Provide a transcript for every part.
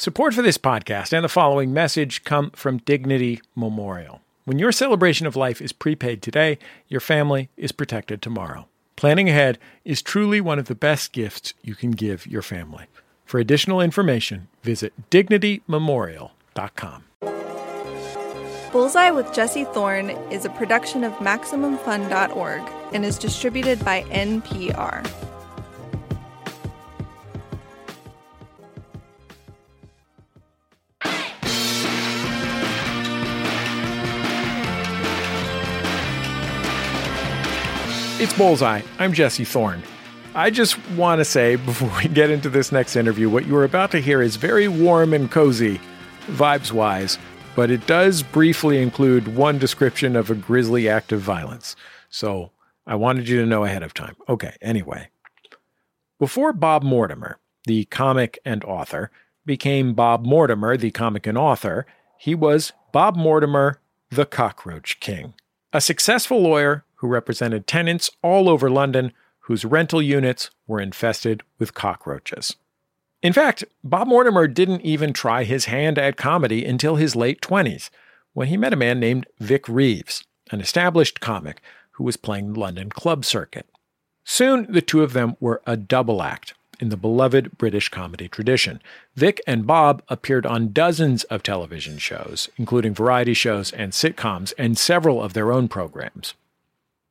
Support for this podcast and the following message come from Dignity Memorial. When your celebration of life is prepaid today, your family is protected tomorrow. Planning ahead is truly one of the best gifts you can give your family. For additional information, visit dignitymemorial.com. Bullseye with Jesse Thorn is a production of MaximumFun.org and is distributed by NPR. It's Bullseye. I'm Jesse Thorn. I just want to say before we get into this next interview, what you are about to hear is very warm and cozy, vibes wise, but it does briefly include one description of a grisly act of violence. So I wanted you to know ahead of time. Okay, anyway. Before Bob Mortimer, the comic and author, became Bob Mortimer, the comic and author, he was Bob Mortimer, the Cockroach King, a successful lawyer who represented tenants all over London whose rental units were infested with cockroaches. In fact, Bob Mortimer didn't even try his hand at comedy until his late 20s, when he met a man named Vic Reeves, an established comic who was playing the London club circuit. Soon, the two of them were a double act in the beloved British comedy tradition. Vic and Bob appeared on dozens of television shows, including variety shows and sitcoms, and several of their own programs.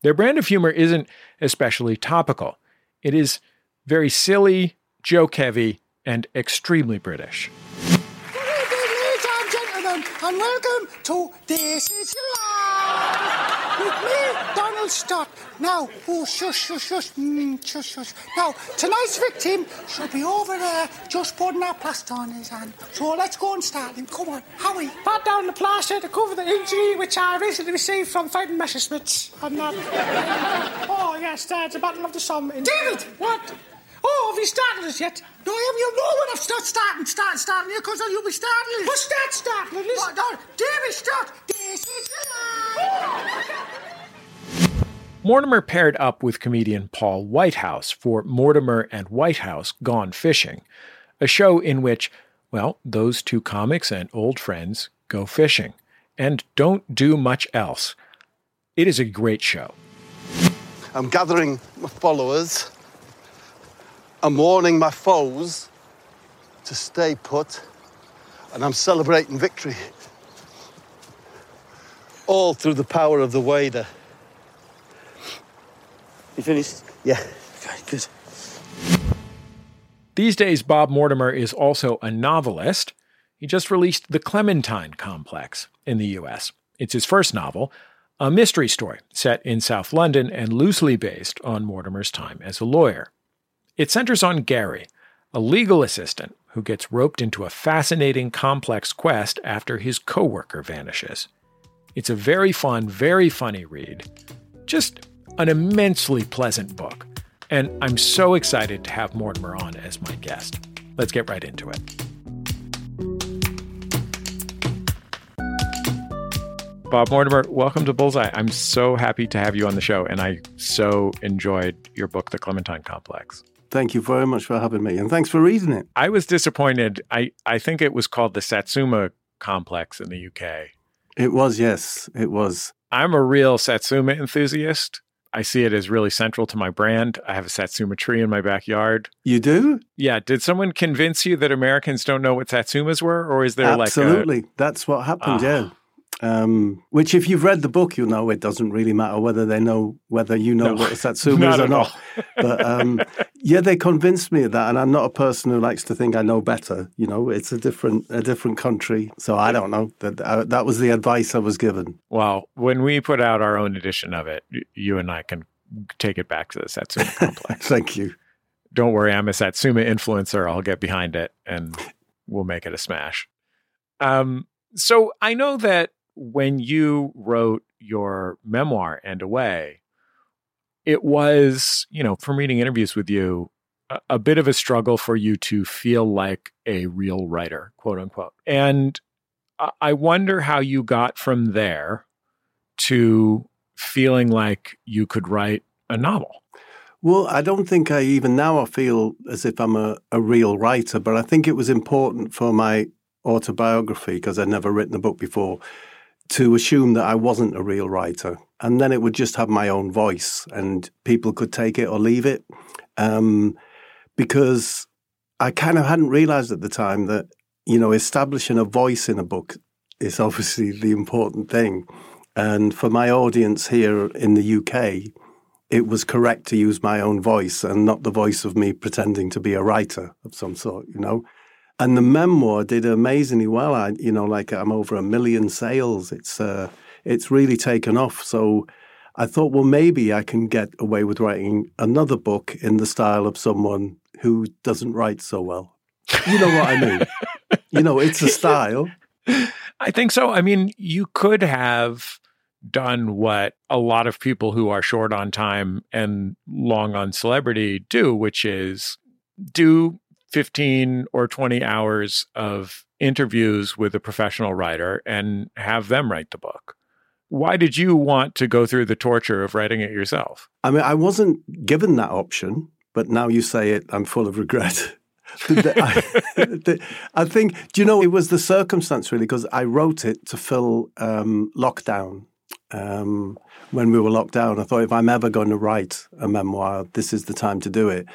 Their brand of humor isn't especially topical. It is very silly, joke heavy, and extremely British. Good evening, ladies and gentlemen, and welcome to This Is Life with me, Donald Stott. Now, oh, shush, shush, shush, mm, shush, shush. Now, tonight's victim should be over there just putting that plaster on his hand. So let's go and start him. Come on, Howie. Pat down the plaster to cover the injury which I recently received from fighting Messerschmitts. I'm oh, yes, there's a battle of the Somme. In... David! What? Oh, have you started us yet? No, you know when I've started starting, starting, starting you, because you'll be starting us. What's that starting us? No, no, David, start. This is life. Mortimer paired up with comedian Paul Whitehouse for Mortimer and Whitehouse Gone Fishing, a show in which, well, those two comics and old friends go fishing and don't do much else. It is a great show. I'm gathering my followers. I'm warning my foes to stay put. And I'm celebrating victory. All through the power of the wader. You finished? Yeah. Okay, good. These days, Bob Mortimer is also a novelist. He just released The Clementine Complex in the US. It's his first novel, a mystery story set in South London and loosely based on Mortimer's time as a lawyer. It centers on Gary, a legal assistant who gets roped into a fascinating, complex quest after his coworker vanishes. It's a very fun, very funny read. Just an immensely pleasant book. And I'm so excited to have Mortimer on as my guest. Let's get right into it. Bob Mortimer, welcome to Bullseye. I'm so happy to have you on the show, and I so enjoyed your book, The Clementine Complex. Thank you very much for having me, and thanks for reading it. I was disappointed. I, I think it was called the Satsuma Complex in the UK. It was, yes, it was. I'm a real Satsuma enthusiast. I see it as really central to my brand. I have a Satsuma tree in my backyard. You do? Yeah. Did someone convince you that Americans don't know what Satsumas were, or is there Absolutely. like a, That's what happened, Ah. yeah. Um, which, if you've read the book, you'll know it doesn't really matter whether they know whether you know No, what a Satsuma not is or not. but um, yeah, they convinced me of that, and I'm not a person who likes to think I know better. You know, it's a different a different country, so I don't know. That uh, that was the advice I was given. Well, when we put out our own edition of it, you and I can take it back to the Satsuma Complex. Thank you. don't worry, I'm a Satsuma influencer. I'll get behind it and we'll make it a smash. Um, so I know that when you wrote your memoir, and Away, it was, you know, from reading interviews with you, a, a bit of a struggle for you to feel like a real writer, quote unquote. And I- wonder how you got from there to feeling like you could write a novel. Well, I don't think I even now I feel as if I'm a, a real writer, but I think it was important for my autobiography, because I'd never written a book before, to assume that I wasn't a real writer. And then it would just have my own voice and people could take it or leave it. Um, because I kind of hadn't realized at the time that, you know, establishing a voice in a book is obviously the important thing. And for my audience here in the UK, it was correct to use my own voice and not the voice of me pretending to be a writer of some sort, you know. And the memoir did amazingly well. I, you know, like I'm over a million sales. It's uh, it's really taken off. So I thought, well, maybe I can get away with writing another book in the style of someone who doesn't write so well. You know what I mean? you know, it's a style. I think so. I mean, you could have done what a lot of people who are short on time and long on celebrity do, which is do 15 or 20 hours of interviews with a professional writer and have them write the book. Why did you want to go through the torture of writing it yourself? I mean, I wasn't given that option, but now you say it, I'm full of regret. I, think, do you know, it was the circumstance really, because I wrote it to fill um, lockdown um, when we were locked down. I thought if I'm ever going to write a memoir, this is the time to do it.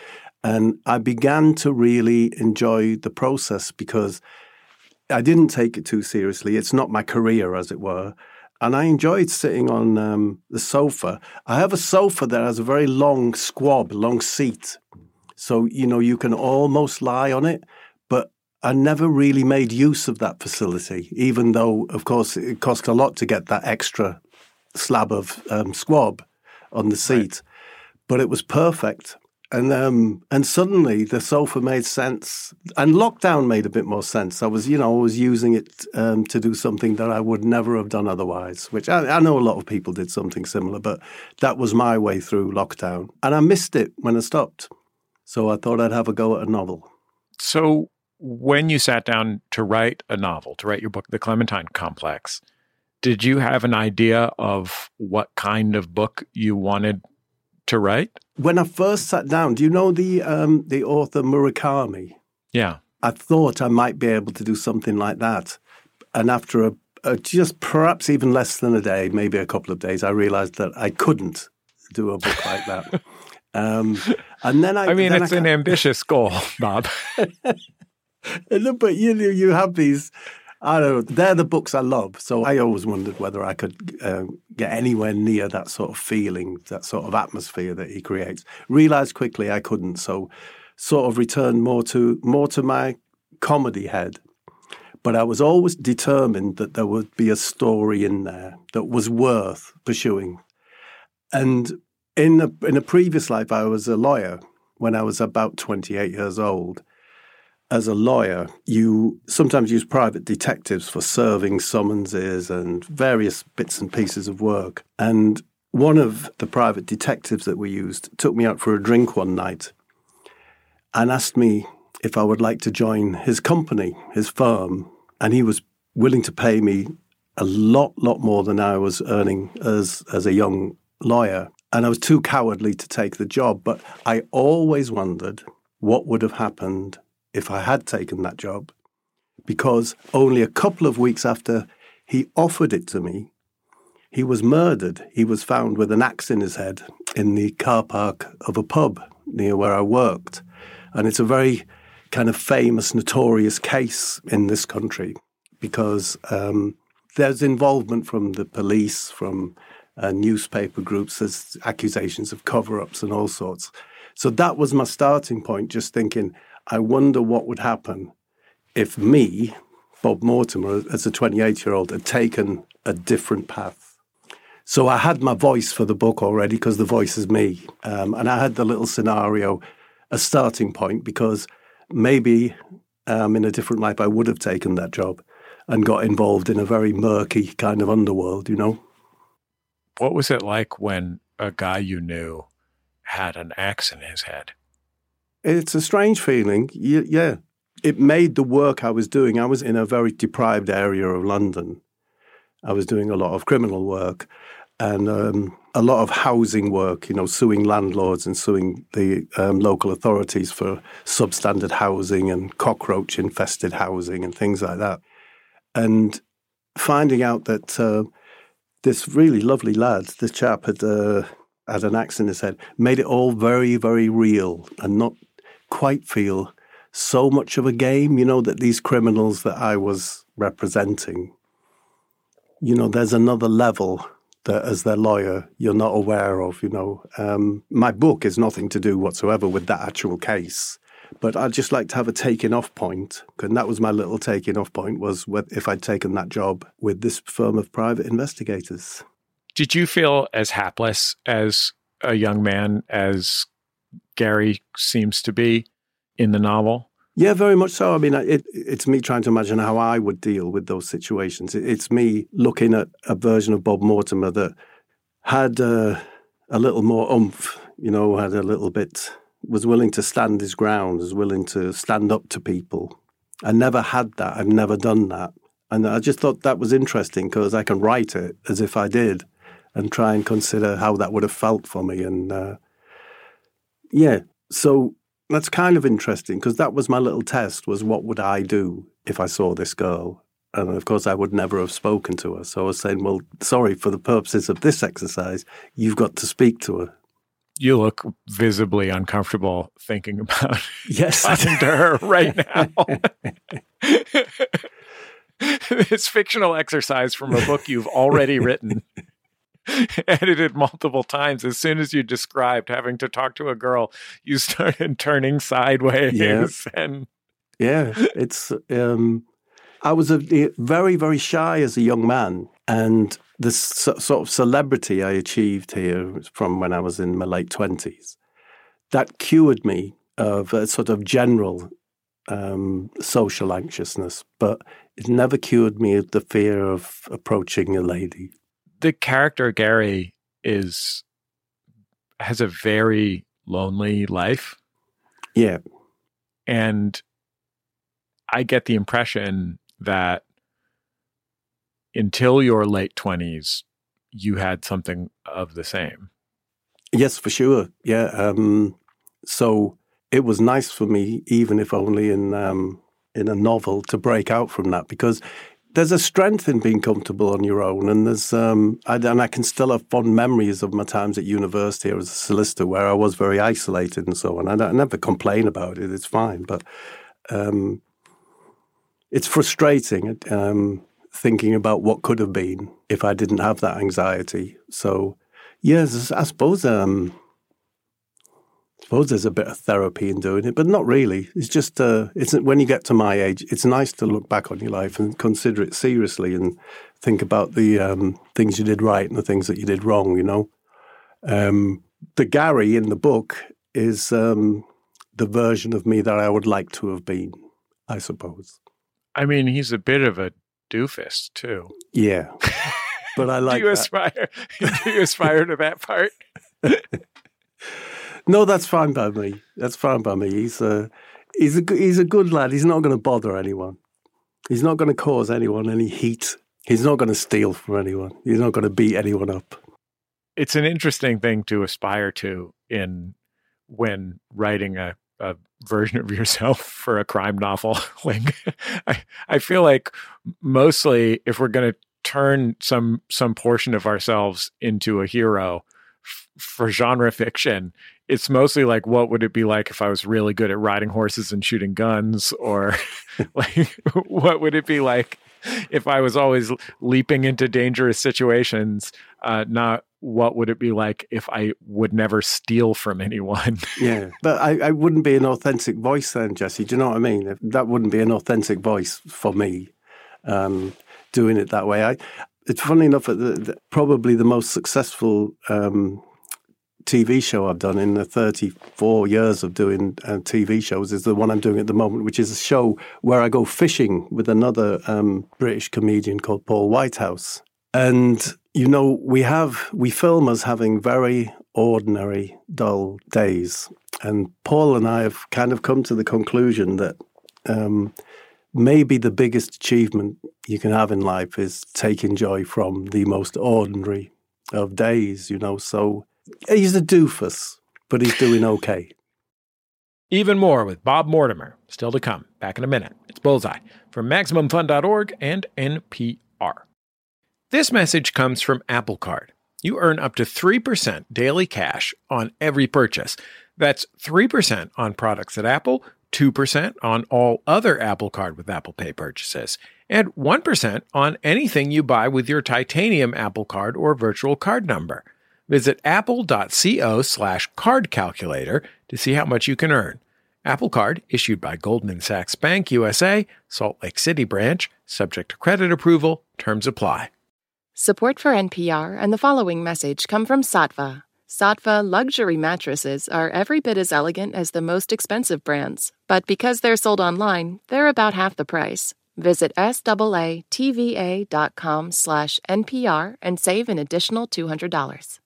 And I began to really enjoy the process because I didn't take it too seriously. It's not my career, as it were. And I enjoyed sitting on um, the sofa. I have a sofa that has a very long squab, long seat. So, you know, you can almost lie on it. But I never really made use of that facility, even though, of course, it cost a lot to get that extra slab of um, squab on the seat. Right. But it was perfect. And um, and suddenly the sofa made sense, and lockdown made a bit more sense. I was, you know, I was using it um, to do something that I would never have done otherwise. Which I, I, know a lot of people did something similar, but that was my way through lockdown, and I missed it when I stopped. So I thought I'd have a go at a novel. So when you sat down to write a novel, to write your book, The Clementine Complex, did you have an idea of what kind of book you wanted to write? When I first sat down, do you know the um, the author Murakami? Yeah, I thought I might be able to do something like that, and after a, a just perhaps even less than a day, maybe a couple of days, I realized that I couldn't do a book like that. Um, and then I, I mean, it's I, an ambitious goal, Bob. but you you have these I don't know. They're the books I love. So I always wondered whether I could uh, get anywhere near that sort of feeling, that sort of atmosphere that he creates. Realized quickly I couldn't. So sort of returned more to more to my comedy head. But I was always determined that there would be a story in there that was worth pursuing. And in a, in a previous life, I was a lawyer when I was about 28 years old as a lawyer, you sometimes use private detectives for serving summonses and various bits and pieces of work. And one of the private detectives that we used took me out for a drink one night and asked me if I would like to join his company, his firm. And he was willing to pay me a lot, lot more than I was earning as, as a young lawyer. And I was too cowardly to take the job. But I always wondered what would have happened if I had taken that job, because only a couple of weeks after he offered it to me, he was murdered. He was found with an axe in his head in the car park of a pub near where I worked. And it's a very kind of famous, notorious case in this country because um, there's involvement from the police, from uh, newspaper groups, there's accusations of cover ups and all sorts. So that was my starting point, just thinking, I wonder what would happen if me, Bob Mortimer, as a 28 year old, had taken a different path. So I had my voice for the book already because the voice is me. Um, and I had the little scenario, a starting point, because maybe um, in a different life I would have taken that job and got involved in a very murky kind of underworld, you know? What was it like when a guy you knew had an axe in his head? It's a strange feeling. Yeah. It made the work I was doing. I was in a very deprived area of London. I was doing a lot of criminal work. and um, a lot of housing work, you know, suing landlords and suing the um, local authorities for substandard housing and cockroach infested housing and things like that. And finding out that uh, this really lovely lad, this chap had, uh, had an axe in his head, made it all very, very real and not quite feel so much of a game, you know, that these criminals that I was representing, you know, there's another level that as their lawyer you're not aware of. You know, um, my book is nothing to do whatsoever with that actual case, but I'd just like to have a taking off point, and that was my little taking off point was if I'd taken that job with this firm of private investigators. Did you feel as hapless as a young man as Gary seems to be in the novel? Yeah, very much so. I mean, it, it's me trying to imagine how I would deal with those situations. It, it's me looking at a version of Bob Mortimer that had uh, a little more oomph, you know, had a little bit, was willing to stand his ground, was willing to stand up to people. I never had that. I've never done that. And I just thought that was interesting because I can write it as if I did and try and consider how that would have felt for me. And uh, yeah, so that's kind of interesting because that was my little test was what would I do if I saw this girl? And of course, I would never have spoken to her. So I was saying, well, sorry, for the purposes of this exercise, you've got to speak to her. You look visibly uncomfortable thinking about yes. talking to her right now. this fictional exercise from a book you've already written. edited multiple times. As soon as you described having to talk to a girl, you started turning sideways. Yeah. And yeah, it's. Um, I was a, very, very shy as a young man, and the sort of celebrity I achieved here from when I was in my late twenties, that cured me of a sort of general um, social anxiousness, but it never cured me of the fear of approaching a lady the character Gary is has a very lonely life. Yeah. And I get the impression that until your late 20s, you had something of the same. Yes, for sure. Yeah. Um, so it was nice for me, even if only in um, in a novel, to break out from that because there's a strength in being comfortable on your own, and there's um, I, and I can still have fond memories of my times at university as a solicitor where I was very isolated and so on. I, I never complain about it; it's fine, but um, it's frustrating um, thinking about what could have been if I didn't have that anxiety. So, yes, I suppose um, suppose there's a bit of therapy in doing it, but not really. It's just uh, it's when you get to my age, it's nice to look back on your life and consider it seriously and think about the um, things you did right and the things that you did wrong. You know, um, the Gary in the book is um, the version of me that I would like to have been. I suppose. I mean, he's a bit of a doofus too. Yeah, but I like. do you aspire? do you aspire to that part? No, that's fine by me. That's fine by me. He's a he's a he's a good lad. He's not going to bother anyone. He's not going to cause anyone any heat. He's not going to steal from anyone. He's not going to beat anyone up. It's an interesting thing to aspire to in when writing a, a version of yourself for a crime novel. like I, I feel like mostly if we're going to turn some some portion of ourselves into a hero f- for genre fiction it's mostly like what would it be like if I was really good at riding horses and shooting guns or like what would it be like if I was always leaping into dangerous situations uh, not what would it be like if I would never steal from anyone? yeah, but I, I, wouldn't be an authentic voice then, Jesse. Do you know what I mean? That wouldn't be an authentic voice for me um, doing it that way. I, it's funny enough that the, the, probably the most successful um, TV show I've done in the 34 years of doing uh, TV shows is the one I'm doing at the moment, which is a show where I go fishing with another um, British comedian called Paul Whitehouse. And, you know, we have, we film as having very ordinary, dull days. And Paul and I have kind of come to the conclusion that um, maybe the biggest achievement you can have in life is taking joy from the most ordinary of days, you know. So he's a doofus, but he's doing okay. Even more with Bob Mortimer, still to come. Back in a minute. It's Bullseye from MaximumFun.org and NPR. This message comes from Apple Card. You earn up to 3% daily cash on every purchase. That's 3% on products at Apple, 2% on all other Apple Card with Apple Pay purchases, and 1% on anything you buy with your titanium Apple Card or virtual card number. Visit apple.co slash card calculator to see how much you can earn. Apple Card, issued by Goldman Sachs Bank USA, Salt Lake City branch, subject to credit approval, terms apply. Support for NPR and the following message come from Saatva. Saatva luxury mattresses are every bit as elegant as the most expensive brands, but because they're sold online, they're about half the price. Visit SAATVA.com slash NPR and save an additional $200.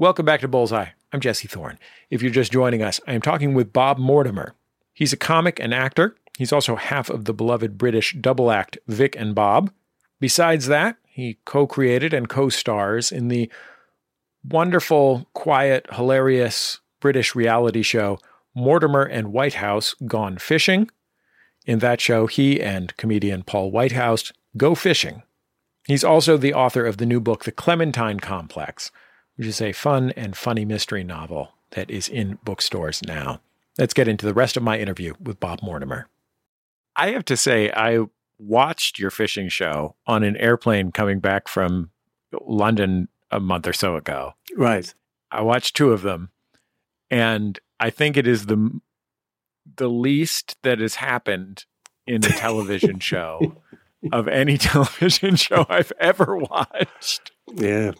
Welcome back to Bullseye. I'm Jesse Thorn. If you're just joining us, I am talking with Bob Mortimer. He's a comic and actor. He's also half of the beloved British double act Vic and Bob. Besides that, he co created and co stars in the wonderful, quiet, hilarious British reality show Mortimer and Whitehouse Gone Fishing. In that show, he and comedian Paul Whitehouse go fishing. He's also the author of the new book, The Clementine Complex, which is a fun and funny mystery novel that is in bookstores now. Let's get into the rest of my interview with Bob Mortimer. I have to say, I watched your fishing show on an airplane coming back from London a month or so ago. Right. I watched two of them, and I think it is the the least that has happened in a television show of any television show I've ever watched. Yeah.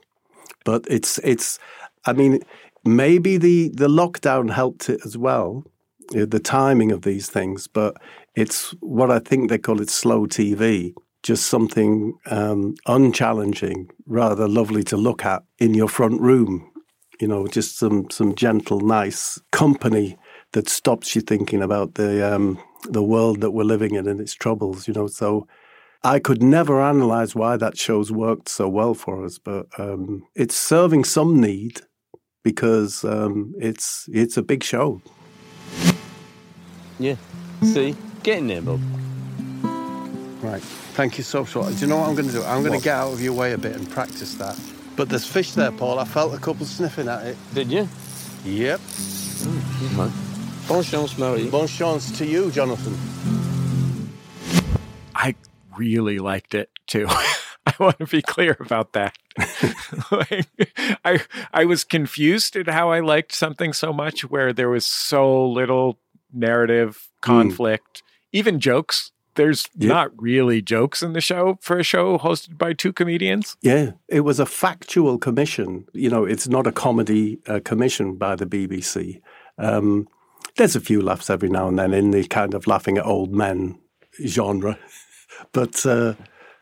But it's it's I mean maybe the the lockdown helped it as well the timing of these things, but it's what I think they call it slow TV, just something um, unchallenging, rather lovely to look at in your front room. You know, just some some gentle, nice company that stops you thinking about the um, the world that we're living in and its troubles. You know, so I could never analyze why that show's worked so well for us, but um, it's serving some need because um, it's it's a big show. Yeah. See? Get in there, Bob. Right. Thank you so much. Do you know what I'm going to do? I'm going to get out of your way a bit and practice that. But there's fish there, Paul. I felt a couple sniffing at it. Did you? Yep. Okay. Bon chance, Marie. Bon chance to you, Jonathan. Really liked it too. I want to be clear about that. like, I I was confused at how I liked something so much where there was so little narrative, conflict, mm. even jokes. There's yep. not really jokes in the show for a show hosted by two comedians. Yeah, it was a factual commission. You know, it's not a comedy uh, commission by the BBC. Um, there's a few laughs every now and then in the kind of laughing at old men genre. But uh,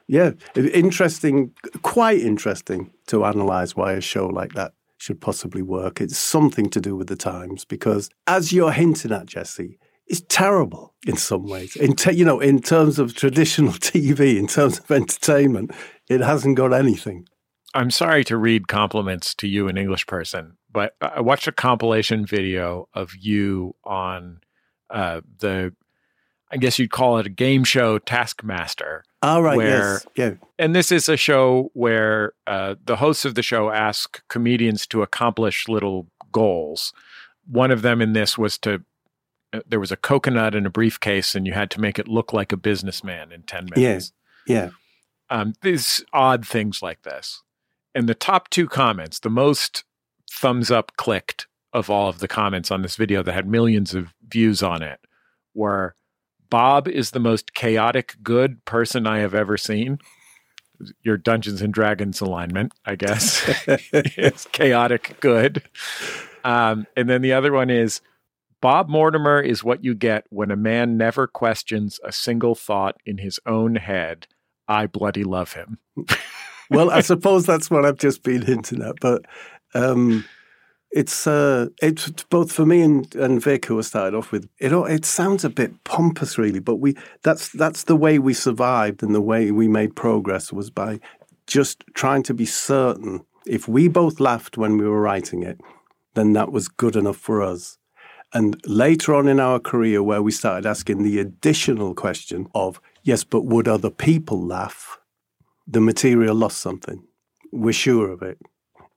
yeah, interesting, quite interesting to analyze why a show like that should possibly work. It's something to do with the times because, as you're hinting at, Jesse, it's terrible in some ways. In te- you know, in terms of traditional TV, in terms of entertainment, it hasn't got anything. I'm sorry to read compliments to you, an English person, but I watched a compilation video of you on uh, the, I guess you'd call it a game show Taskmaster all right. Where, yes. Yeah. And this is a show where uh, the hosts of the show ask comedians to accomplish little goals. One of them in this was to uh, there was a coconut in a briefcase, and you had to make it look like a businessman in ten minutes. Yeah. Yeah. Um, these odd things like this, and the top two comments, the most thumbs up clicked of all of the comments on this video that had millions of views on it, were Bob is the most chaotic good person I have ever seen. Your Dungeons and Dragons alignment, I guess, is chaotic good. Um, and then the other one is Bob Mortimer is what you get when a man never questions a single thought in his own head. I bloody love him. well, I suppose that's what I've just been hinting at, but um, it's uh, it's both for me and, and Vic who I started off with. It all- it sounds a bit pompous, really, but we that's that's the way we survived and the way we made progress was by just trying to be certain if we both laughed when we were writing it, then that was good enough for us. And later on in our career, where we started asking the additional question of yes, but would other people laugh? The material lost something. We're sure of it,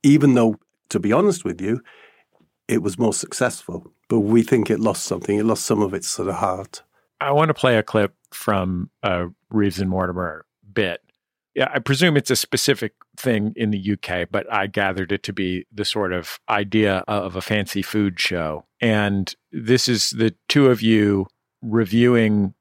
even though to be honest with you, it was more successful. But we think it lost something. It lost some of its sort of heart. I want to play a clip from a Reeves and Mortimer bit. Yeah, I presume it's a specific thing in the UK, but I gathered it to be the sort of idea of a fancy food show. And this is the two of you reviewing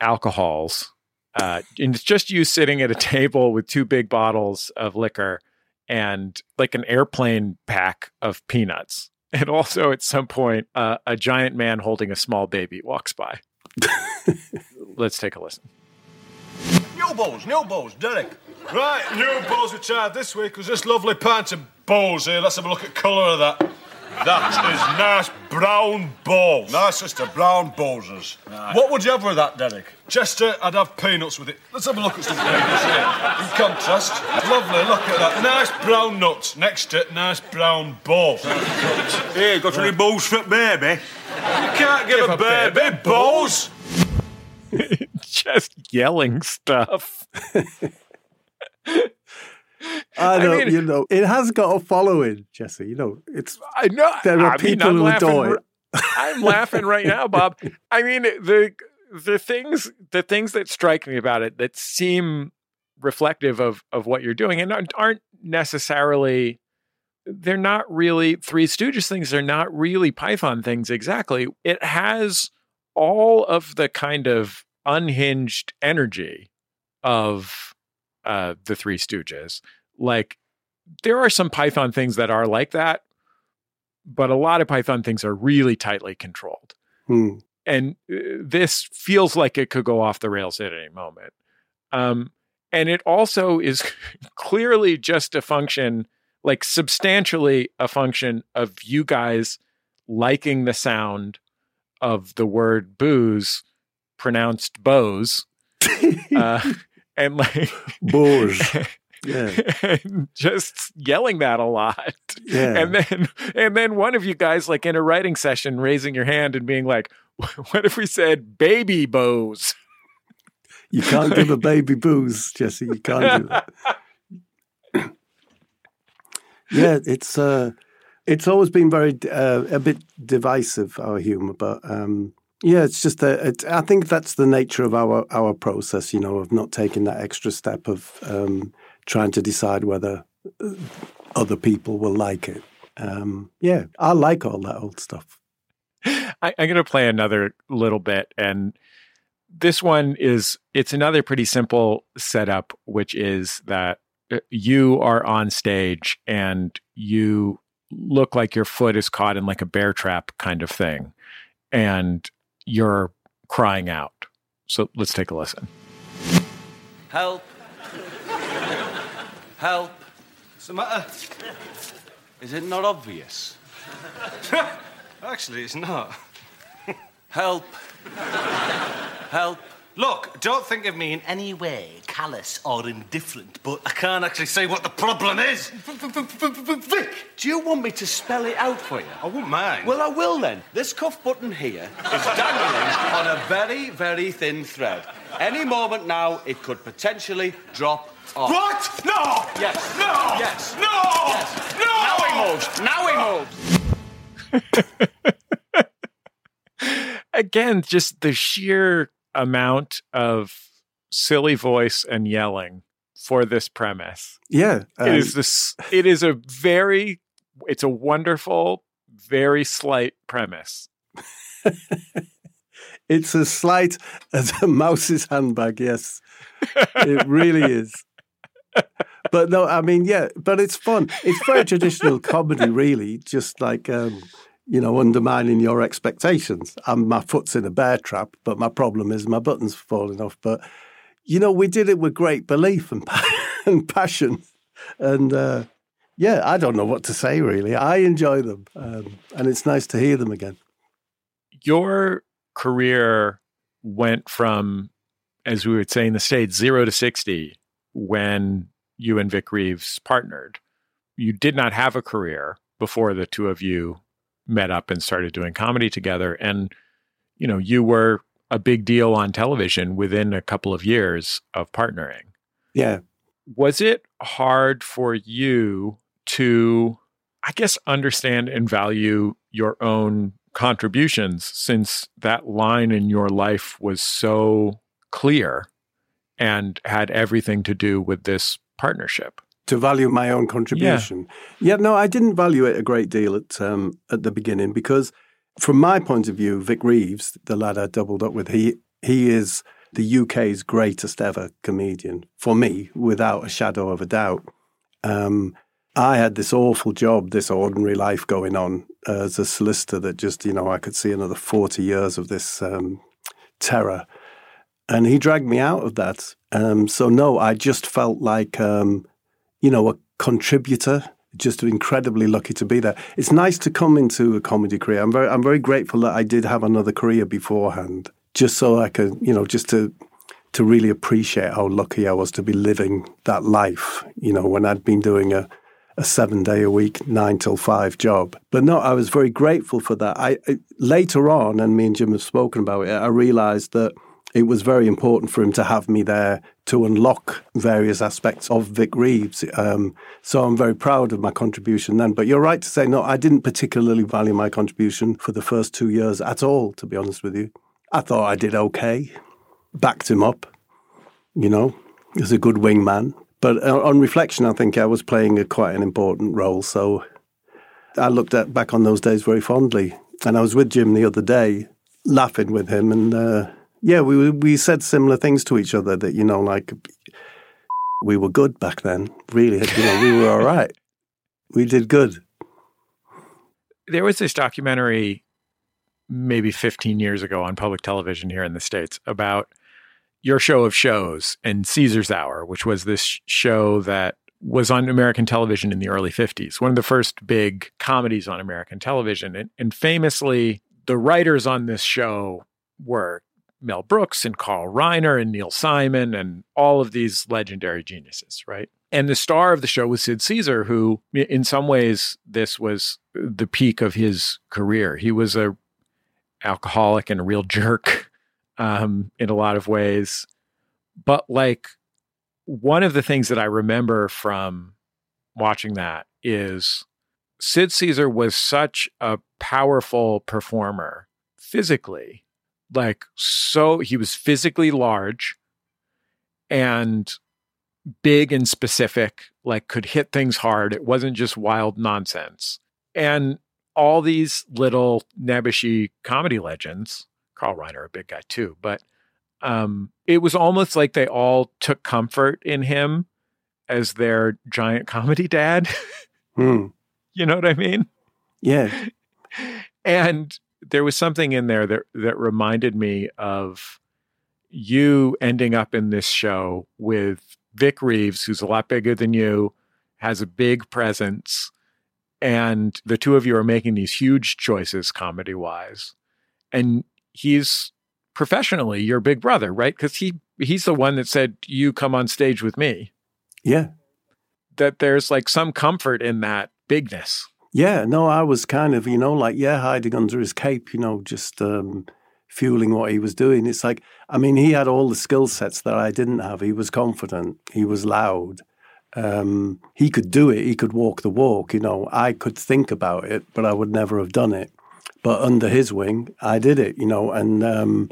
alcohols. Uh, and it's just you sitting at a table with two big bottles of liquor and like an airplane pack of peanuts. And also at some point, uh, a giant man holding a small baby walks by. Let's take a listen. New balls, new balls, Derek. Right, new balls we tried this week was this lovely pint of balls here. Let's have a look at colour of that. That is nice brown balls. Nicest of brown ballsers. What would you have with that, Derek? Chester, I'd have peanuts with it. Let's have a look at some peanuts here. In contrast, lovely, look at that. Nice brown nuts next to it, nice brown balls. Hey, got any balls for baby? You can't give, a, baby, balls. Just yelling stuff. I I know, mean- you know, it has got a following, Jesse. You know, it's I know. there are I people I'm who laughing adore it. I'm laughing right now, Bob. I mean, the the things the things that strike me about it that seem reflective of of what you're doing and aren't- aren't necessarily they're not really Three Stooges things. They're not really Python things exactly. It has all of the kind of unhinged energy of uh, the Three Stooges. Like there are some Python things that are like that, but a lot of Python things are really tightly controlled. Hmm. And uh, this feels like it could go off the rails at any moment. Um, and it also is clearly just a function, like substantially a function of you guys liking the sound of the word booze pronounced bows. uh, and like Bours. Yeah. and just yelling that a lot. Yeah. And then and then one of you guys like in a writing session raising your hand and being like, what if we said baby bows? You can't give a baby booze, Jesse. You can't do that. yeah, it's uh, it's always been very uh, a bit divisive our humor, but um, yeah, it's just that it, I think that's the nature of our our process. You know, of not taking that extra step of um, trying to decide whether uh, other people will like it. Um, yeah, I like all that old stuff. I, I'm going to play another little bit, and this one is it's another pretty simple setup, which is that uh, you are on stage and you look like your foot is caught in like a bear trap kind of thing, and you're crying out. So let's take a listen. Help. Help. What's the matter? Is it not obvious? Actually, it's not. Help. Help. Look, don't think of me in any way callous or indifferent, but I can't actually say what the problem is. Vic, do you want me to spell it out for you? I wouldn't mind. Well, I will then. This cuff button here is dangling on a very, very thin thread. Any moment now, it could potentially drop off. what? No! Yes. No! Yes. No! Yes. No! Now he moves. Now he moves. Again, just the sheer amount of silly voice and yelling for this premise. Yeah, it um, is this it is a very it's a wonderful very slight premise It's as slight as a mouse's handbag, yes. It really is. But no, I mean, yeah, but it's fun. It's very traditional comedy, really, just like, um, you know, undermining your expectations. Um, my foot's in a bear trap, but my problem is my button's falling off. But, you know, we did it with great belief and, and passion. And uh, yeah, I don't know what to say really. I enjoy them, um, and it's nice to hear them again. Your career went from, as we would say in the States, zero to 60 when you and Vic Reeves partnered. You did not have a career before the two of you met up and started doing comedy together. And, you know, you were a big deal on television within a couple of years of partnering. Yeah. Was it hard for you to, I guess, understand and value your own contributions since that line in your life was so clear and had everything to do with this partnership? to value my own contribution. Yeah. yeah, no, I didn't value it a great deal at um, at the beginning because, from my point of view, Vic Reeves, the lad I doubled up with, he he is the UK's greatest ever comedian for me, without a shadow of a doubt. Um, I had this awful job, this ordinary life going on as a solicitor that just, you know, I could see another 40 years of this um, terror. And he dragged me out of that. Um, so, no, I just felt like um, you know, a contributor. Just incredibly lucky to be there. It's nice to come into a comedy career. I'm very, I'm very grateful that I did have another career beforehand, just so I could, you know, just to to really appreciate how lucky I was to be living that life. You know, when I'd been doing a a seven day a week, nine till five job. But no, I was very grateful for that. I, I later on, and me and Jim have spoken about it. I realised that it was very important for him to have me there to unlock various aspects of Vic Reeves. Um, so I'm very proud of my contribution then. But you're right to say, no, I didn't particularly value my contribution for the first two years at all, to be honest with you. I thought I did okay, backed him up, you know, as a good wingman. But uh, on reflection, I think I was playing a quite an important role. So I looked at back on those days very fondly. And I was with Jim the other day, laughing with him, and uh, yeah, we we said similar things to each other that you know, like we were good back then. Really, you know, we were all right. We did good. There was this documentary maybe 15 years ago on public television here in the states about your show of shows and Caesar's Hour, which was this show that was on American television in the early 50s, one of the first big comedies on American television. And, and famously, the writers on this show were Mel Brooks and Carl Reiner and Neil Simon and all of these legendary geniuses, right? And the star of the show was Sid Caesar, who, in some ways, this was the peak of his career. He was a alcoholic and a real jerk um, in a lot of ways. But like one of the things that I remember from watching that is Sid Caesar was such a powerful performer physically like so he was physically large and big and specific like could hit things hard. It wasn't just wild nonsense. And all these little nebbishy comedy legends carl reiner a big guy too but um, it was almost like they all took comfort in him as their giant comedy dad. Hmm. you know what i mean? Yeah. And there was something in there that that reminded me of you ending up in this show with Vic Reeves, who's a lot bigger than you, has a big presence, and the two of you are making these huge choices comedy wise. And he's professionally your big brother, right? Because he he's the one that said, You come on stage with me. Yeah. That there's like some comfort in that bigness. Yeah, no, I was kind of, you know, like, yeah, hiding under his cape, you know, just um, fueling what he was doing. It's like, I mean, he had all the skill sets that I didn't have. He was confident, he was loud. Um, he could do it, he could walk the walk, you know. I could think about it, but I would never have done it. But under his wing, I did it, you know, and um,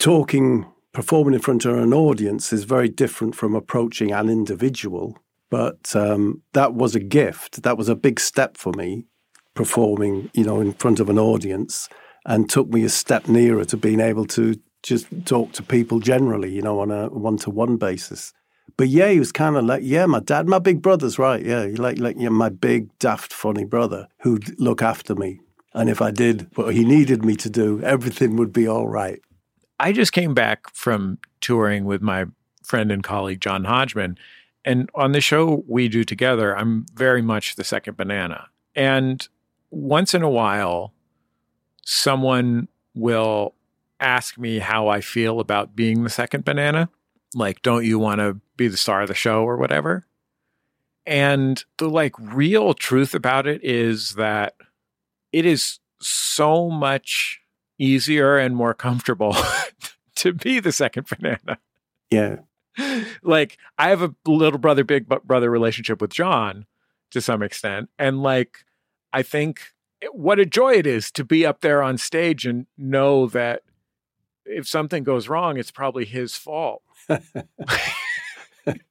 talking, performing in front of an audience is very different from approaching an individual but um, that was a gift. That was a big step for me, performing, you know, in front of an audience, and took me a step nearer to being able to just talk to people generally, you know, on a one-to-one basis. But yeah, he was kind of like, yeah, my dad, my big brother's right. Yeah, like like yeah, my big daft funny brother who'd look after me, and if I did what he needed me to do, everything would be all right. I just came back from touring with my friend and colleague John Hodgman And on the show we do together, I'm very much the second banana. And once in a while, someone will ask me how I feel about being the second banana. Like, don't you want to be the star of the show or whatever? And the like real truth about it is that it is so much easier and more comfortable to be the second banana. Yeah. Like I have a little brother, big brother relationship with John to some extent. And like, I think what a joy it is to be up there on stage and know that if something goes wrong, it's probably his fault.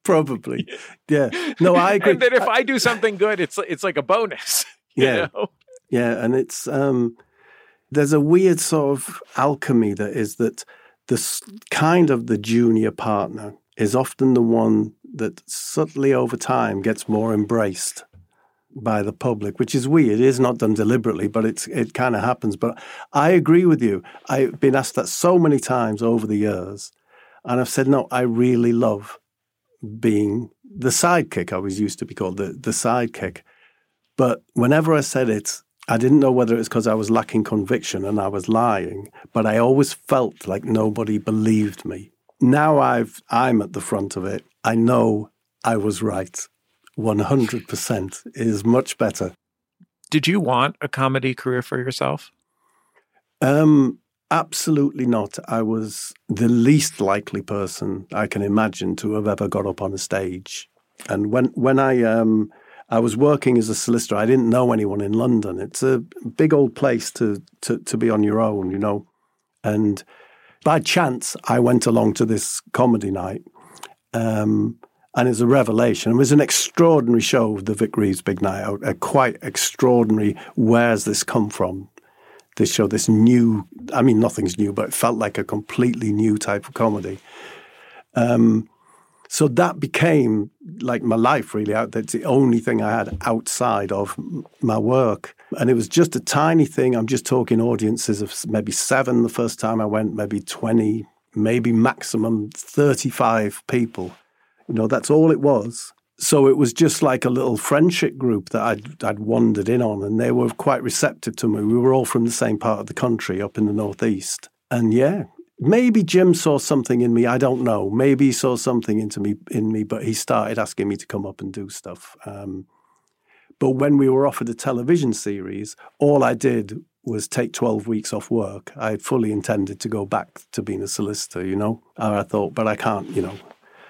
probably. Yeah. No, I agree. and that if I do something good, it's it's like a bonus. yeah. Know? Yeah. And it's um there's a weird sort of alchemy that is that the kind of the junior partner is often the one that subtly over time gets more embraced by the public, which is weird. It is not done deliberately, but it's it kind of happens. But I agree with you. I've been asked that so many times over the years, and I've said no. I really love being the sidekick. I was used to be called the the sidekick, but whenever I said it, I didn't know whether it was because I was lacking conviction and I was lying, but I always felt like nobody believed me. Now I've I'm at the front of it. I know I was right. 100% is much better. Did you want a comedy career for yourself? Um, absolutely not. I was the least likely person I can imagine to have ever got up on a stage. And when when I um, I was working as a solicitor, I didn't know anyone in London. It's a big old place to to, to be on your own, you know. And by chance, I went along to this comedy night. Um, and it's a revelation. It was an extraordinary show, the Vic Reeves Big Night Out, a quite extraordinary. Where's this come from? This show, this new, I mean, nothing's new, but it felt like a completely new type of comedy. Um, so that became like my life, really. That's the only thing I had outside of my work. And it was just a tiny thing. I'm just talking audiences of maybe seven the first time I went, maybe 20, maybe maximum 35 people. You know, that's all it was. So it was just like a little friendship group that I'd, I'd wandered in on, and they were quite receptive to me. We were all from the same part of the country up in the Northeast. And yeah, maybe Jim saw something in me. I don't know. Maybe he saw something into me in me, but he started asking me to come up and do stuff. Um, but when we were offered a television series, all I did was take 12 weeks off work. I fully intended to go back to being a solicitor, you know. And I thought, but I can't, you know,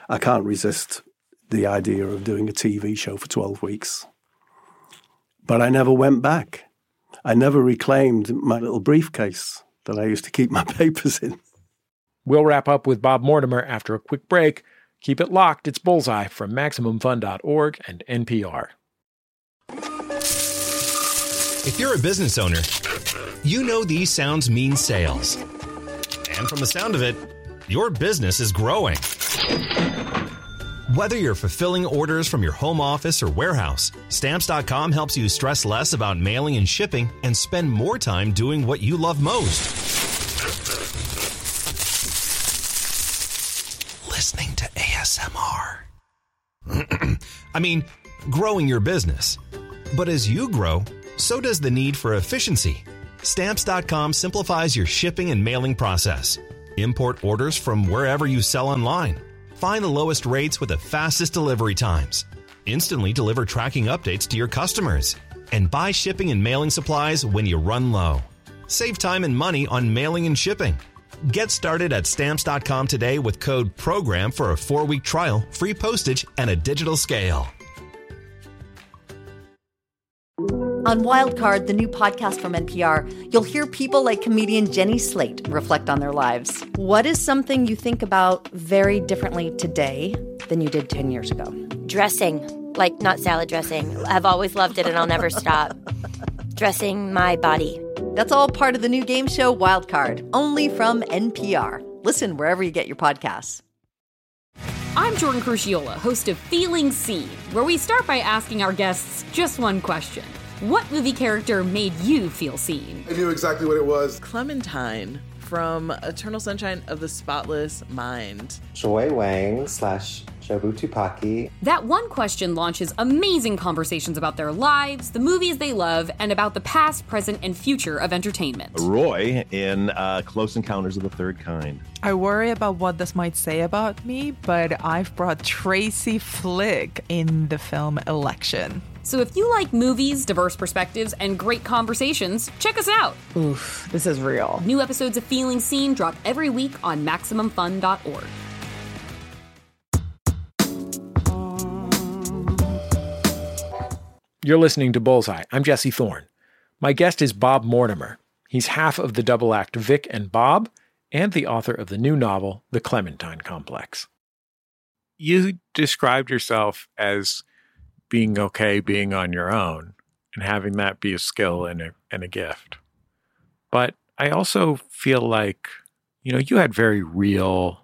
I can't resist the idea of doing a TV show for 12 weeks. But I never went back. I never reclaimed my little briefcase that I used to keep my papers in. We'll wrap up with Bob Mortimer after a quick break. Keep it locked. It's Bullseye from MaximumFun.org and NPR. If you're a business owner, you know these sounds mean sales. And from the sound of it, your business is growing. Whether you're fulfilling orders from your home office or warehouse, Stamps.com helps you stress less about mailing and shipping and spend more time doing what you love most. Listening to ASMR. I mean, growing your business. But as you grow, so does the need for efficiency. Stamps.com simplifies your shipping and mailing process. Import orders from wherever you sell online Find the lowest rates with the fastest delivery times. Instantly deliver tracking updates to your customers. And buy shipping and mailing supplies when you run low. Save time and money on mailing and shipping. Get started at stamps.com today with code PROGRAM for a four week trial, free postage, and a digital scale. On Wildcard, the new podcast from NPR, you'll hear people like comedian Jenny Slate reflect on their lives. What is something you think about very differently today than you did 10 years ago? Dressing, like not salad dressing. I've always loved it and I'll never stop. Dressing my body. That's all part of the new game show Wildcard, only from NPR. Listen wherever you get your podcasts. I'm Jordan Crucchiola, host of Feeling Seen, where we start by asking our guests just one question. What movie character made you feel seen? I knew exactly what it was. Clementine from Eternal Sunshine of the Spotless Mind. Joy Wang slash Jobu Tupaki. That one question launches amazing conversations about their lives, the movies they love, and about the past, present, and future of entertainment. Roy in uh, Close Encounters of the Third Kind. I worry about what this might say about me, but I've brought Tracy Flick in the film Election. So if you like movies, diverse perspectives, and great conversations, check us out. Oof, this is real. New episodes of Feeling Seen drop every week on MaximumFun.org. You're listening to Bullseye. I'm Jesse Thorn. My guest is Bob Mortimer. He's half of the double act Vic and Bob, and the author of the new novel, The Clementine Complex. You described yourself as being okay being on your own and having that be a skill and a, and a gift. But I also feel like, you know, you had very real,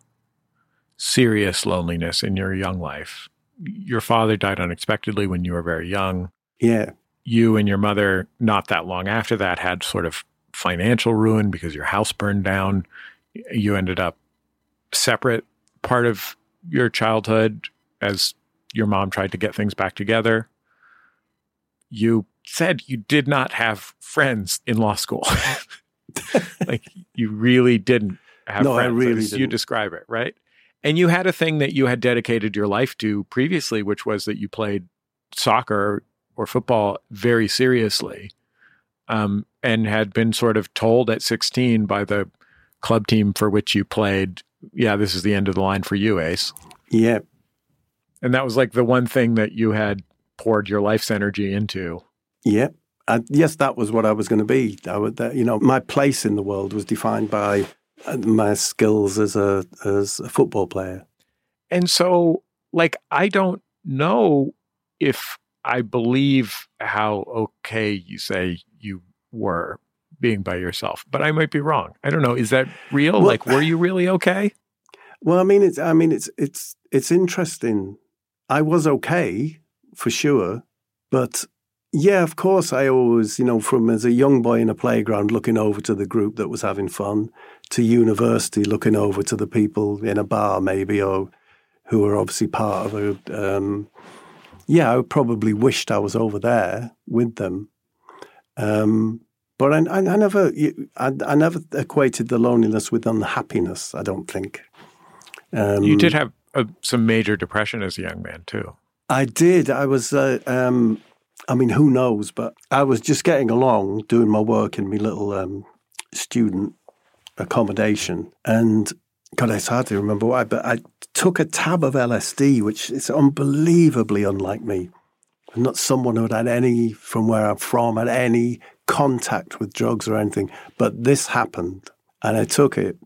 serious loneliness in your young life. Your father died unexpectedly when you were very young. Yeah. You and your mother, not that long after that, had sort of financial ruin because your house burned down. You ended up separate part of your childhood as your mom tried to get things back together. You said you did not have friends in law school. like you really didn't have No, I friends really as you didn't. you describe it, right? And you had a thing that you had dedicated your life to previously, which was that you played soccer or football very seriously, um, and had been sort of told at 16 by the club team for which you played, "Yeah, this is the end of the line for you, Ace." Yeah. And that was like the one thing that you had poured your life's energy into. Yeah. And yes, that was what I was going to be. I would, that, you know, my place in the world was defined by uh, my skills as a as a football player. And so, like, I don't know if I believe how okay you say you were being by yourself, but I might be wrong. I don't know. Is that real? Well- like, were you really okay? Well, I mean, it's I mean, it's it's it's interesting. I was okay for sure, but yeah, of course, I always, you know, from as a young boy in a playground, looking over to the group that was having fun, to university, looking over to the people in a bar, maybe, or who were obviously part of a. Um, yeah, I probably wished I was over there with them. Um, but I, I, I never, I, I never equated the loneliness with unhappiness. I don't think. Um, you did have uh some major depression as a young man, too. I did. I was. Uh, um, I mean, who knows? But I was just getting along, doing my work in my little um, student accommodation, and God, it's hard to remember why. But I took a tab of LSD, which is unbelievably unlike me. I'm not someone who had had any, from where I'm from, had any contact with drugs or anything. But this happened, and I took it.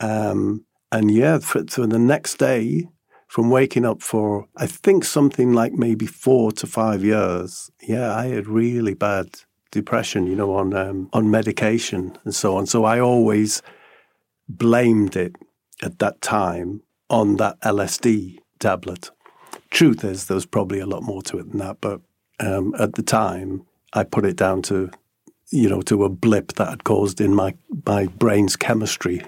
Um, and yeah, for, for the next day, from waking up for I think something like maybe four to five years, yeah, I had really bad depression, you know, on um, on medication and so on. So I always blamed it at that time on that LSD tablet. Truth is, there was probably a lot more to it than that, but um, at the time, I put it down to, you know, to a blip that had caused in my my brain's chemistry.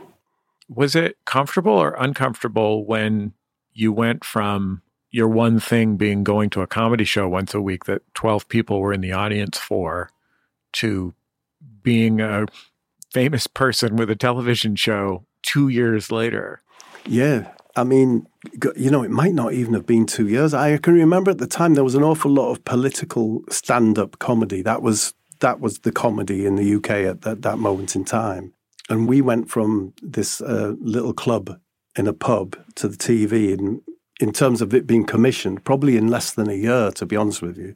Was it comfortable or uncomfortable when you went from your one thing being going to a comedy show once a week that 12 people were in the audience for to being a famous person with a television show two years later? Yeah. I mean, you know, it might not even have been two years. I can remember at the time there was an awful lot of political stand-up comedy. That was that was the comedy in the UK at that, that moment in time. And we went from this uh, little club in a pub to the TV in in terms of it being commissioned, probably in less than a year, to be honest with you.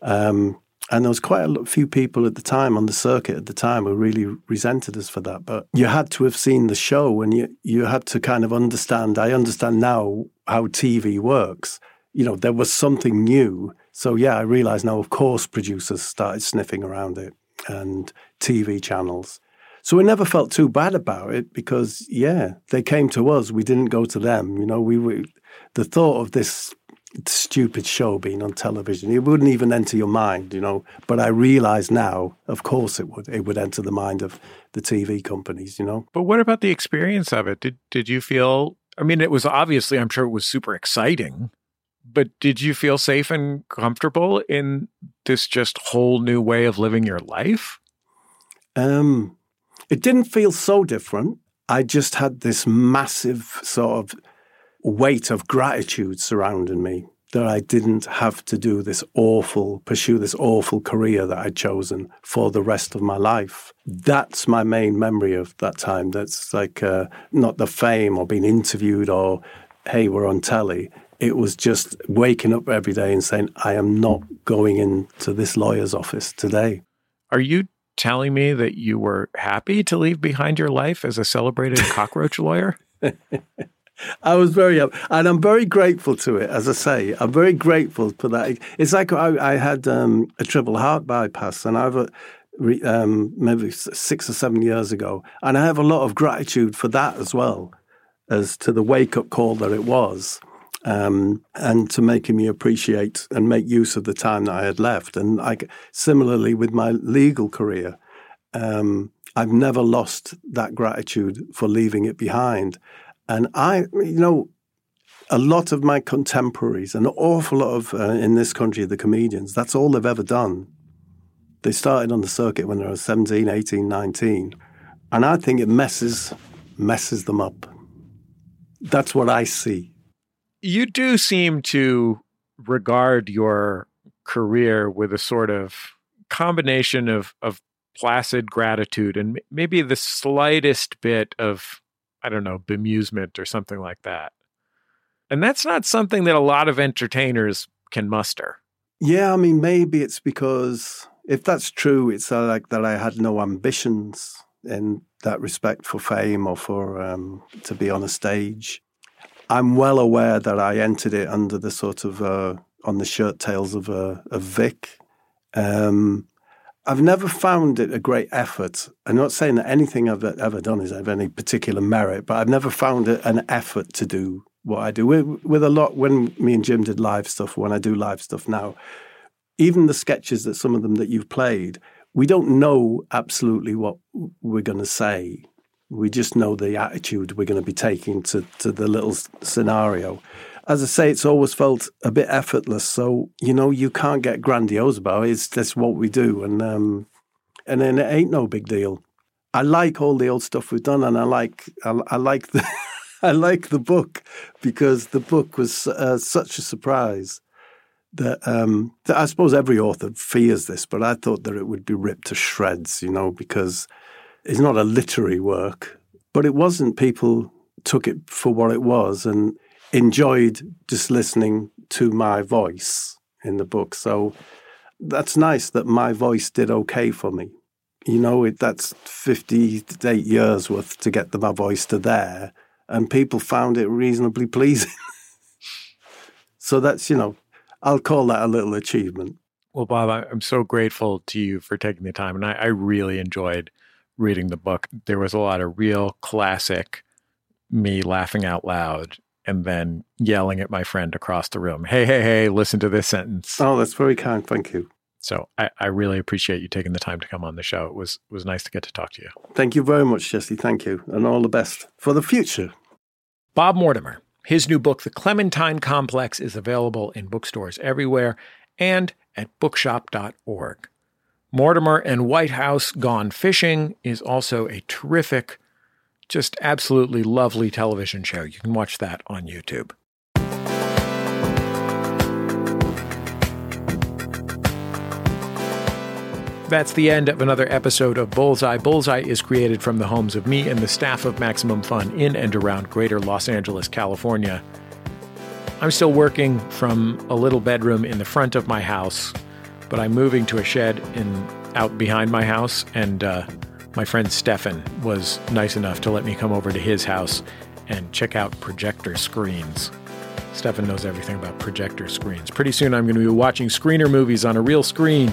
Um, and there was quite a few people at the time on the circuit at the time who really resented us for that. But you had to have seen the show and you, you had to kind of understand. I understand now how TV works. You know, there was something new. So, yeah, I realize now, of course, producers started sniffing around it and TV channels. So we never felt too bad about it because, yeah, they came to us. We didn't go to them. You know, we were, the thought of this stupid show being on television, it wouldn't even enter your mind, you know. But I realize now, of course, it would. It would enter the mind of the TV companies, you know. But what about the experience of it? Did did you feel I mean, it was obviously, I'm sure it was super exciting, but did you feel safe and comfortable in this just whole new way of living your life? Um, it didn't feel so different. I just had this massive sort of weight of gratitude surrounding me that I didn't have to do this awful, pursue this awful career that I'd chosen for the rest of my life. That's my main memory of that time. That's like uh, not the fame or being interviewed or, hey, we're on telly. It was just waking up every day and saying, I am not going into this lawyer's office today. Are you telling me that you were happy to leave behind your life as a celebrated cockroach lawyer? I was very happy, and I'm very grateful to it. As I say, I'm very grateful for that. It's like I, I had um, a triple heart bypass, and I've a, um, maybe six or seven years ago, and I have a lot of gratitude for that as well, as to the wake up call that it was. Um, and to making me appreciate and make use of the time that I had left. And like similarly with my legal career, um, I've never lost that gratitude for leaving it behind. And I, you know, a lot of my contemporaries, an awful lot of uh, in this country, the comedians, that's all they've ever done. They started on the circuit when they were 17, 18, 19. And I think it messes messes them up. That's what I see. You do seem to regard your career with a sort of combination of of placid gratitude and maybe the slightest bit of I don't know, bemusement or something like that. And that's not something that a lot of entertainers can muster. Yeah, I mean, maybe it's because if that's true, it's uh, like that I had no ambitions in that respect for fame or for um, to be on a stage. I'm well aware that I entered it under the sort of uh, on the shirt tails of uh, of Vic. Um, I've never found it a great effort. I'm not saying that anything I've ever done is of any particular merit, but I've never found it an effort to do what I do. With, with a lot, when me and Jim did live stuff, when I do live stuff now, even the sketches that some of them that you've played, we don't know absolutely what we're going to say. We just know the attitude we're going to be taking to, to the little scenario as I say, it's always felt a bit effortless. So you know, you can't get grandiose about it. It's just what we do, and um, and then it ain't no big deal. I like all the old stuff we've done, and I like I, I like the I like the book because the book was uh, such a surprise that, um, that I suppose every author fears this, but I thought that it would be ripped to shreds, you know, because it's not a literary work, but it wasn't. People took it for what it was, and enjoyed just listening to my voice in the book. So that's nice that my voice did okay for me. You know, it, that's 58 years worth to get the, my voice to there, and people found it reasonably pleasing. so that's, you know, I'll call that a little achievement. Well, Bob, I'm so grateful to you for taking the time, and I, I really enjoyed reading the book. There was a lot of real classic me laughing out loud and then yelling at my friend across the room, hey, hey, hey, listen to this sentence. Oh, that's very kind. Thank you. So I, I really appreciate you taking the time to come on the show. It was was nice to get to talk to you. Thank you very much, Jesse. Thank you. And all the best for the future. Bob Mortimer. His new book, The Clementine Complex, is available in bookstores everywhere and at bookshop.org. Mortimer and Whitehouse Gone Fishing is also a terrific just absolutely lovely television show. You can watch that on YouTube. That's the end of another episode of Bullseye. Bullseye is created from the homes of me and the staff of Maximum Fun in and around greater Los Angeles, California. I'm still working from a little bedroom in the front of my house, but I'm moving to a shed in out behind my house and uh, my friend Stefan was nice enough to let me come over to his house and check out projector screens. Stefan knows everything about projector screens. Pretty soon I'm going to be watching screener movies on a real screen.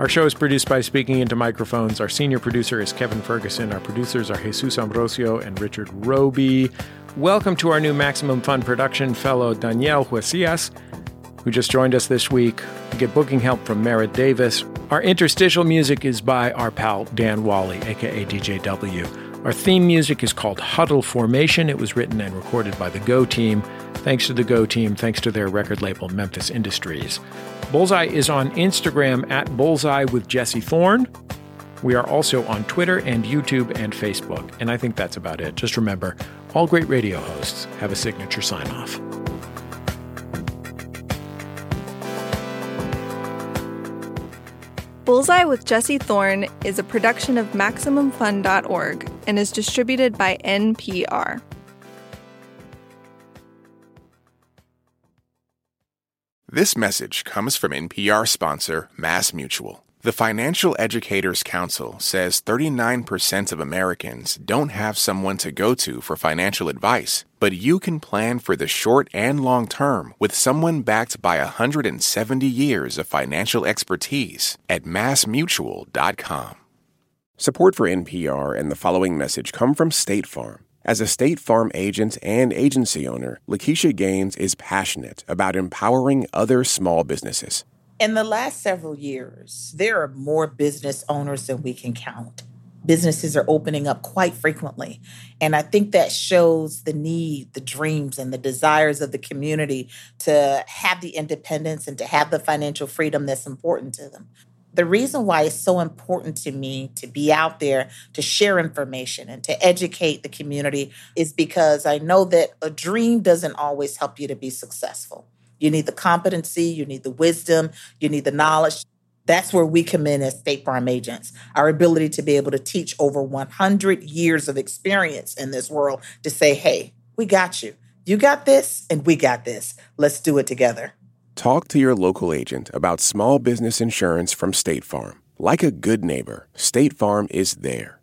Our show is produced by Speaking Into Microphones. Our senior producer is Kevin Ferguson. Our producers are Jesus Ambrosio and Richard Robey. Welcome to our new Maximum Fun production fellow, Danielle Huesias who just joined us this week. We get booking help from Merritt Davis. Our interstitial music is by our pal Dan Wally, aka DJW. Our theme music is called Huddle Formation. It was written and recorded by the Go team. Thanks to the Go team, thanks to their record label, Memphis Industries. Bullseye is on Instagram at Bullseye with Jesse Thorn. We are also on Twitter and YouTube and Facebook. And I think that's about it. Just remember, all great radio hosts have a signature sign off. Bullseye with Jesse Thorn is a production of MaximumFun.org and is distributed by NPR. This message comes from NPR sponsor Mass Mutual. The Financial Educators Council says 39% of Americans don't have someone to go to for financial advice, but you can plan for the short and long term with someone backed by 170 years of financial expertise at massmutual.com. Support for NPR and the following message come from State Farm. As a State Farm agent and agency owner, Lakeisha Gaines is passionate about empowering other small businesses. In the last several years, there are more business owners than we can count. Businesses are opening up quite frequently. And I think that shows the need, the dreams, and the desires of the community to have the independence and to have the financial freedom that's important to them. The reason why it's so important to me to be out there to share information and to educate the community is because I know that a dream doesn't always help you to be successful. You need the competency, you need the wisdom, you need the knowledge. That's where we come in as State Farm agents. Our ability to be able to teach over 100 years of experience in this world to say, hey, we got you. You got this, and we got this. Let's do it together. Talk to your local agent about small business insurance from State Farm. Like a good neighbor, State Farm is there.